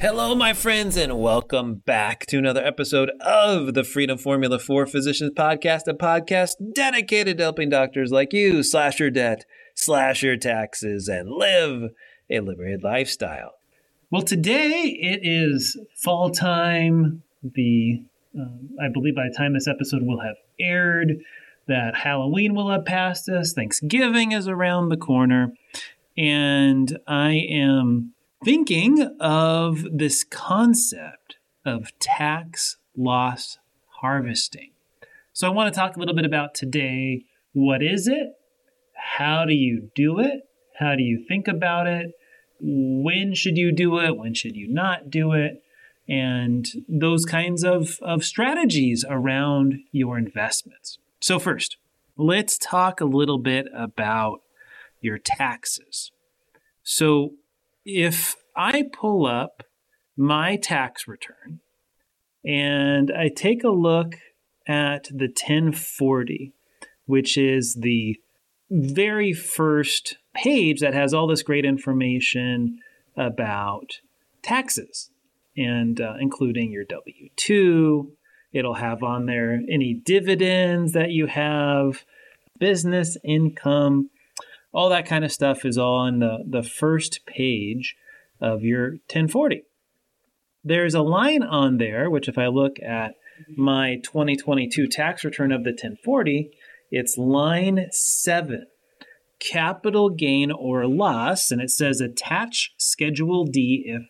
Hello, my friends, and welcome back to another episode of the Freedom Formula for Physicians podcast, a podcast dedicated to helping doctors like you slash your debt, slash your taxes, and live a liberated lifestyle. Well, today it is fall time. The um, I believe by the time this episode will have aired, that Halloween will have passed us. Thanksgiving is around the corner, and I am thinking of this concept of tax loss harvesting. So, I want to talk a little bit about today what is it? How do you do it? How do you think about it? When should you do it? When should you not do it? And those kinds of, of strategies around your investments. So, first, let's talk a little bit about your taxes. So, if I pull up my tax return and I take a look at the 1040, which is the very first page that has all this great information about taxes and uh, including your W 2. It'll have on there any dividends that you have, business income, all that kind of stuff is all on the, the first page of your 1040. There's a line on there, which if I look at my 2022 tax return of the 1040, it's line seven capital gain or loss, and it says attach Schedule D if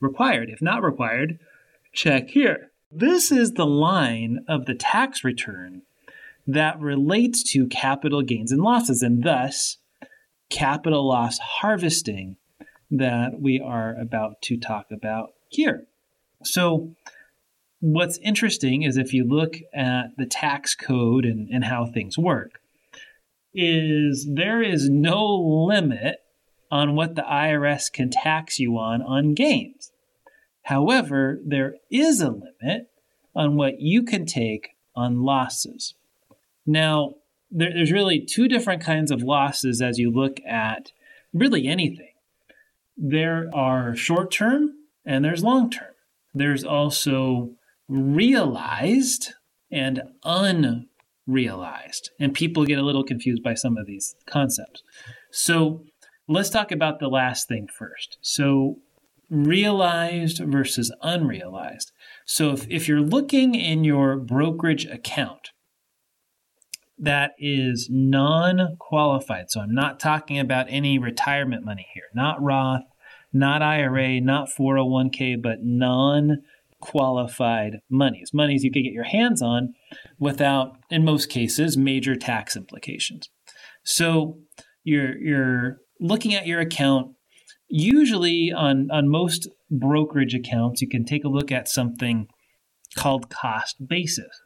required. If not required, check here. This is the line of the tax return that relates to capital gains and losses, and thus capital loss harvesting that we are about to talk about here. So, what's interesting is if you look at the tax code and, and how things work, is there is no limit on what the IRS can tax you on on gains. However, there is a limit on what you can take on losses. Now, there, there's really two different kinds of losses as you look at really anything. There are short term and there's long term. There's also realized and unrealized. And people get a little confused by some of these concepts. So let's talk about the last thing first. So, realized versus unrealized. So, if, if you're looking in your brokerage account, that is non qualified. So I'm not talking about any retirement money here, not Roth, not IRA, not 401k, but non qualified monies, monies you could get your hands on without, in most cases, major tax implications. So you're, you're looking at your account. Usually, on, on most brokerage accounts, you can take a look at something called cost basis.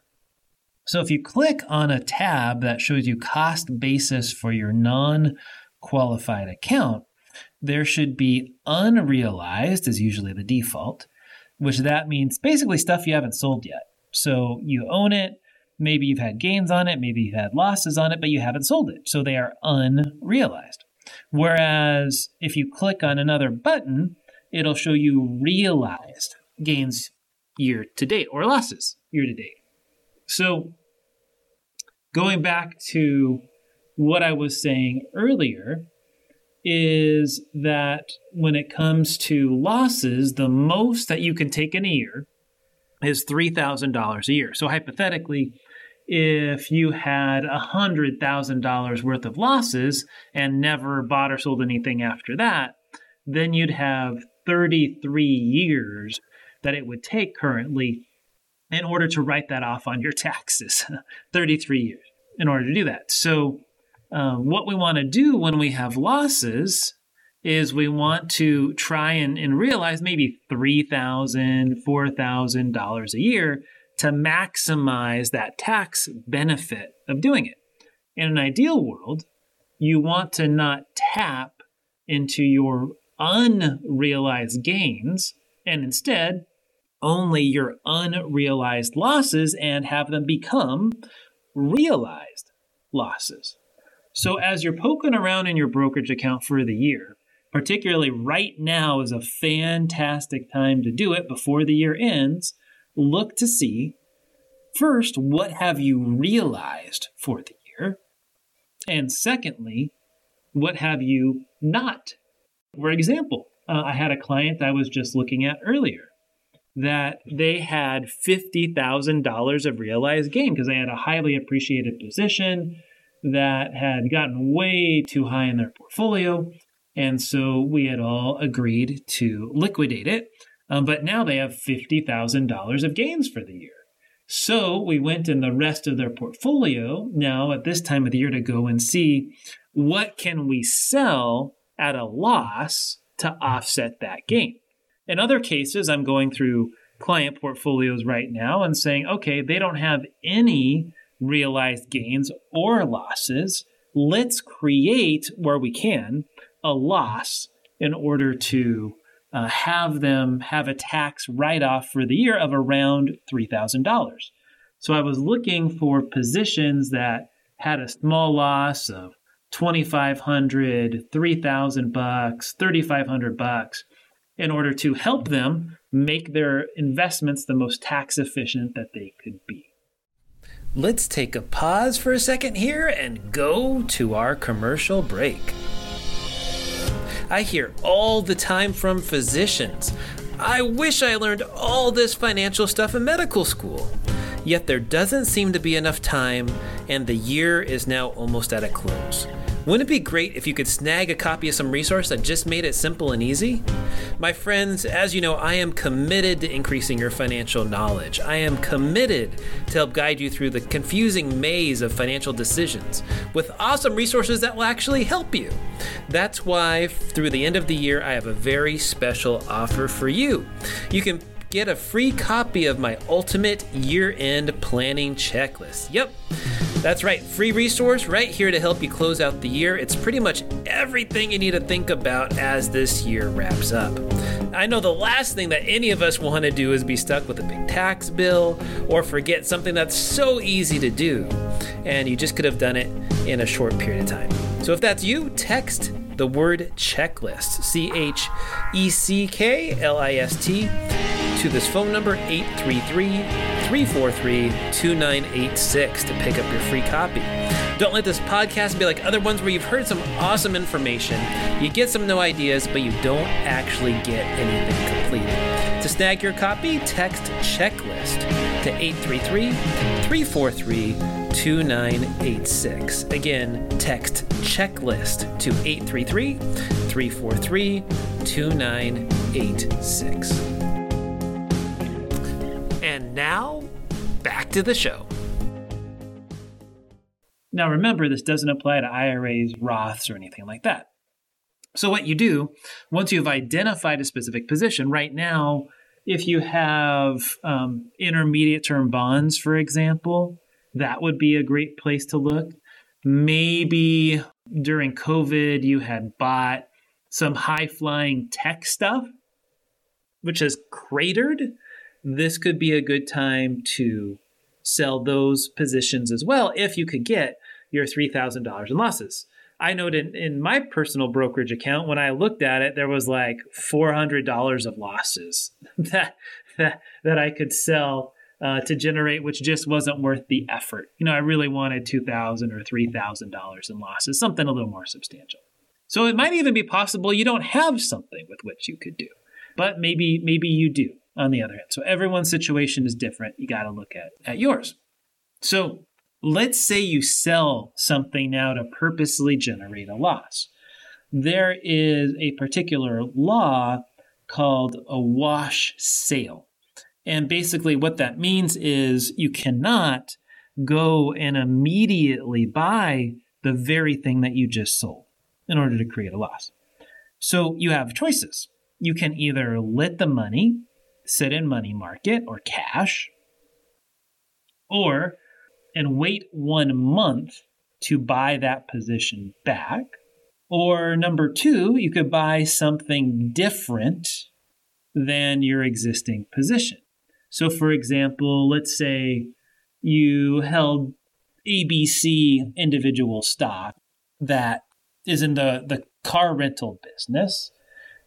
So if you click on a tab that shows you cost basis for your non qualified account, there should be unrealized, is usually the default, which that means basically stuff you haven't sold yet. So you own it, maybe you've had gains on it, maybe you've had losses on it, but you haven't sold it. So they are unrealized. Whereas if you click on another button, it'll show you realized gains year to date or losses year to date. So, going back to what I was saying earlier, is that when it comes to losses, the most that you can take in a year is $3,000 a year. So, hypothetically, if you had $100,000 worth of losses and never bought or sold anything after that, then you'd have 33 years that it would take currently in order to write that off on your taxes 33 years in order to do that. So, uh, what we want to do when we have losses is we want to try and, and realize maybe $3,000, $4,000 a year to maximize that tax benefit of doing it. In an ideal world, you want to not tap into your unrealized gains and instead only your unrealized losses and have them become realized losses. So, as you're poking around in your brokerage account for the year, particularly right now is a fantastic time to do it before the year ends. Look to see first, what have you realized for the year? And secondly, what have you not? For example, uh, I had a client I was just looking at earlier that they had $50,000 of realized gain because they had a highly appreciated position that had gotten way too high in their portfolio. And so we had all agreed to liquidate it. Um, but now they have $50,000 of gains for the year. So we went in the rest of their portfolio now at this time of the year to go and see what can we sell at a loss to offset that gain. In other cases, I'm going through client portfolios right now and saying, okay, they don't have any realized gains or losses. Let's create where we can a loss in order to uh, have them have a tax write off for the year of around $3,000. So I was looking for positions that had a small loss of 2500 3000 bucks 3500 bucks in order to help them make their investments the most tax efficient that they could be let's take a pause for a second here and go to our commercial break I hear all the time from physicians. I wish I learned all this financial stuff in medical school. Yet there doesn't seem to be enough time, and the year is now almost at a close. Wouldn't it be great if you could snag a copy of some resource that just made it simple and easy? My friends, as you know, I am committed to increasing your financial knowledge. I am committed to help guide you through the confusing maze of financial decisions with awesome resources that will actually help you. That's why, through the end of the year, I have a very special offer for you. You can get a free copy of my ultimate year end planning checklist. Yep. That's right, free resource right here to help you close out the year. It's pretty much everything you need to think about as this year wraps up. I know the last thing that any of us want to do is be stuck with a big tax bill or forget something that's so easy to do, and you just could have done it in a short period of time. So if that's you, text the word checklist, C H E C K L I S T, to this phone number 833 343 2986 to pick up your free copy. Don't let this podcast be like other ones where you've heard some awesome information, you get some new ideas, but you don't actually get anything completed. To snag your copy, text checklist to 833 343 2986. Again, text checklist to 833 343 2986. And now, to the show. Now, remember, this doesn't apply to IRAs, Roths, or anything like that. So, what you do once you've identified a specific position, right now, if you have um, intermediate term bonds, for example, that would be a great place to look. Maybe during COVID, you had bought some high flying tech stuff, which has cratered this could be a good time to sell those positions as well if you could get your $3,000 in losses. I noted in, my personal brokerage account, when I looked at it, there was like $400 of losses that, that, that I could sell uh, to generate, which just wasn't worth the effort. You know, I really wanted $2,000 or $3,000 in losses, something a little more substantial. So it might even be possible you don't have something with which you could do, but maybe maybe you do on the other hand. So everyone's situation is different. You got to look at, at yours. So let's say you sell something now to purposely generate a loss. There is a particular law called a wash sale. And basically, what that means is you cannot go and immediately buy the very thing that you just sold in order to create a loss. So you have choices. You can either let the money sit in money market or cash, Or, and wait one month to buy that position back. Or number two, you could buy something different than your existing position. So, for example, let's say you held ABC individual stock that is in the, the car rental business.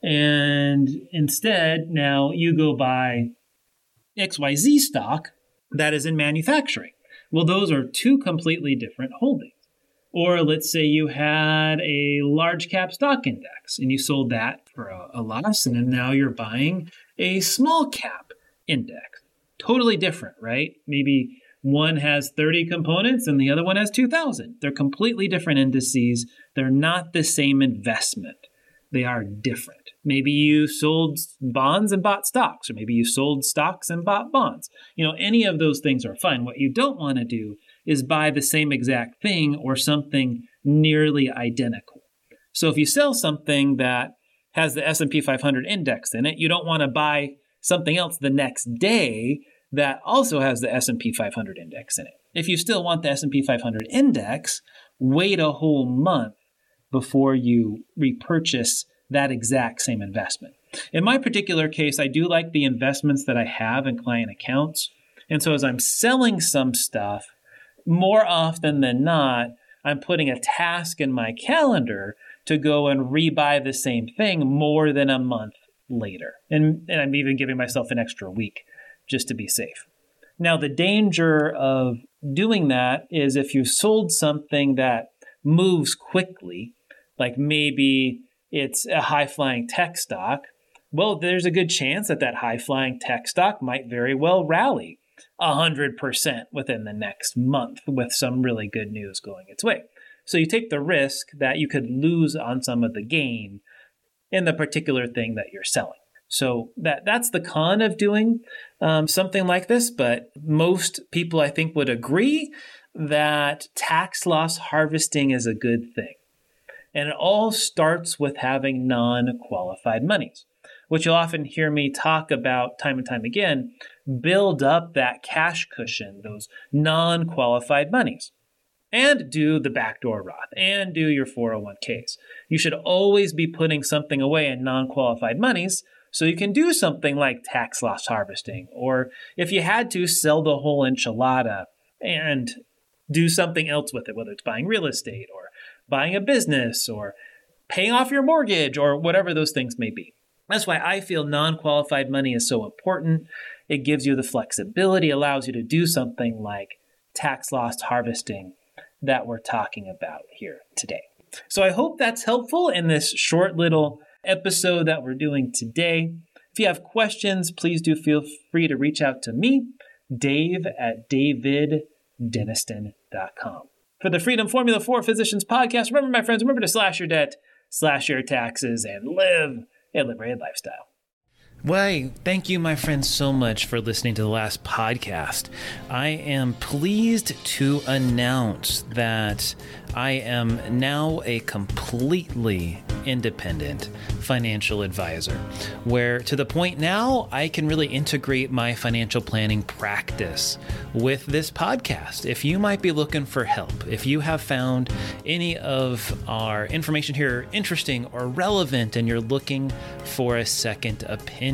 And instead, now you go buy XYZ stock that is in manufacturing. Well, those are two completely different holdings. Or let's say you had a large cap stock index and you sold that for a, a loss, and now you're buying a small cap index. Totally different, right? Maybe one has 30 components and the other one has 2,000. They're completely different indices. They're not the same investment. They are different. Maybe you sold bonds and bought stocks, or maybe you sold stocks and bought bonds. You know, any of those things are fine. What you don't want to do is buy the same exact thing or something nearly identical. So if you sell something that has the S&P 500 index in it, you don't want to buy something else the next day that also has the S&P 500 index in it. If you still want the S&P 500 index, wait a whole month before you repurchase that exact same investment. In my particular case, I do like the investments that I have in client accounts. And so as I'm selling some stuff, more often than not, I'm putting a task in my calendar to go and rebuy the same thing more than a month later. And, and I'm even giving myself an extra week just to be safe. Now, the danger of doing that is if you sold something that moves quickly, like maybe it's a high flying tech stock, well, there's a good chance that that high flying tech stock might very well rally 100% within the next month with some really good news going its way. So you take the risk that you could lose on some of the gain in the particular thing that you're selling. So that that's the con of doing um, something like this. But most people, I think, would agree that tax loss harvesting is a good thing, and it all starts with having non-qualified monies, which you'll often hear me talk about time and time again. Build up that cash cushion, those non-qualified monies and do the backdoor Roth and do your 401ks. You should always be putting something away in non qualified monies so you can do something like tax loss harvesting, or if you had to, sell the whole enchilada and do something else with it, whether it's buying real estate or buying a business or paying off your mortgage or whatever those things may be. That's why I feel non qualified money is so important. It gives you the flexibility, allows you to do something like tax loss harvesting that we're talking about here today. So I hope that's helpful in this short little episode that we're doing today. If you have questions, please do feel free to reach out to me, Dave at daviddenniston.com. For the Freedom Formula for Physicians podcast, remember, my friends, remember to slash your debt, slash your taxes, and live a liberated lifestyle. Well, thank you, my friends, so much for listening to the last podcast. I am pleased to announce that I am now a completely independent financial advisor, where to the point now I can really integrate my financial planning practice with this podcast. If you might be looking for help, if you have found any of our information here interesting or relevant and you're looking for a second opinion,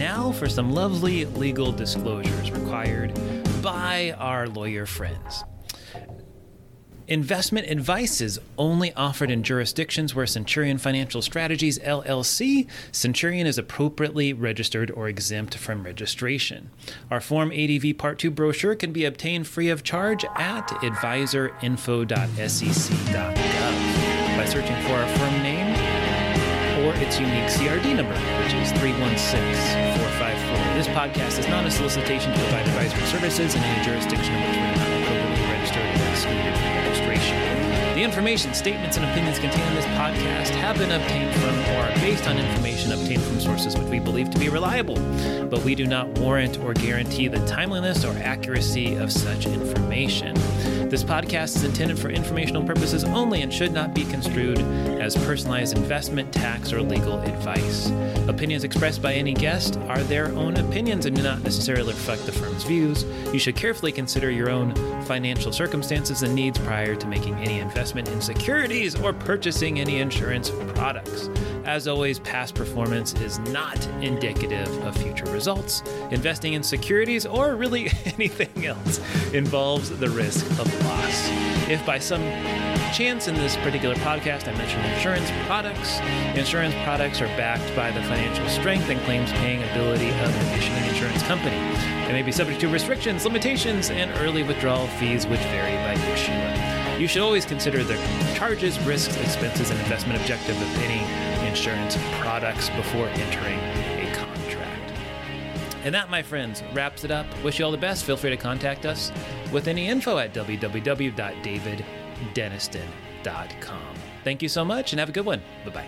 Now for some lovely legal disclosures required by our lawyer friends. Investment advice is only offered in jurisdictions where Centurion Financial Strategies LLC, Centurion is appropriately registered or exempt from registration. Our Form ADV Part 2 brochure can be obtained free of charge at adviserinfo.sec.gov by searching for our firm name its unique CRD number, which is 316 454 This podcast is not a solicitation to provide advisory services in any jurisdiction in which we are not appropriately registered or excluded from registration. The information, statements, and opinions contained in this podcast have been obtained from or are based on information obtained from sources which we believe to be reliable, but we do not warrant or guarantee the timeliness or accuracy of such information. This podcast is intended for informational purposes only and should not be construed as personalized investment, tax, or legal advice. Opinions expressed by any guest are their own opinions and do not necessarily reflect the firm's views. You should carefully consider your own financial circumstances and needs prior to making any investment in securities or purchasing any insurance products. As always, past performance is not indicative of future results. Investing in securities or really anything else involves the risk of loss. If by some chance in this particular podcast I mentioned insurance products, insurance products are backed by the financial strength and claims paying ability of an issuing insurance company. They may be subject to restrictions, limitations, and early withdrawal fees which vary by issuer. You should always consider the charges, risks, expenses, and investment objective of any insurance products before entering. And that, my friends, wraps it up. Wish you all the best. Feel free to contact us with any info at www.daviddenniston.com. Thank you so much and have a good one. Bye bye.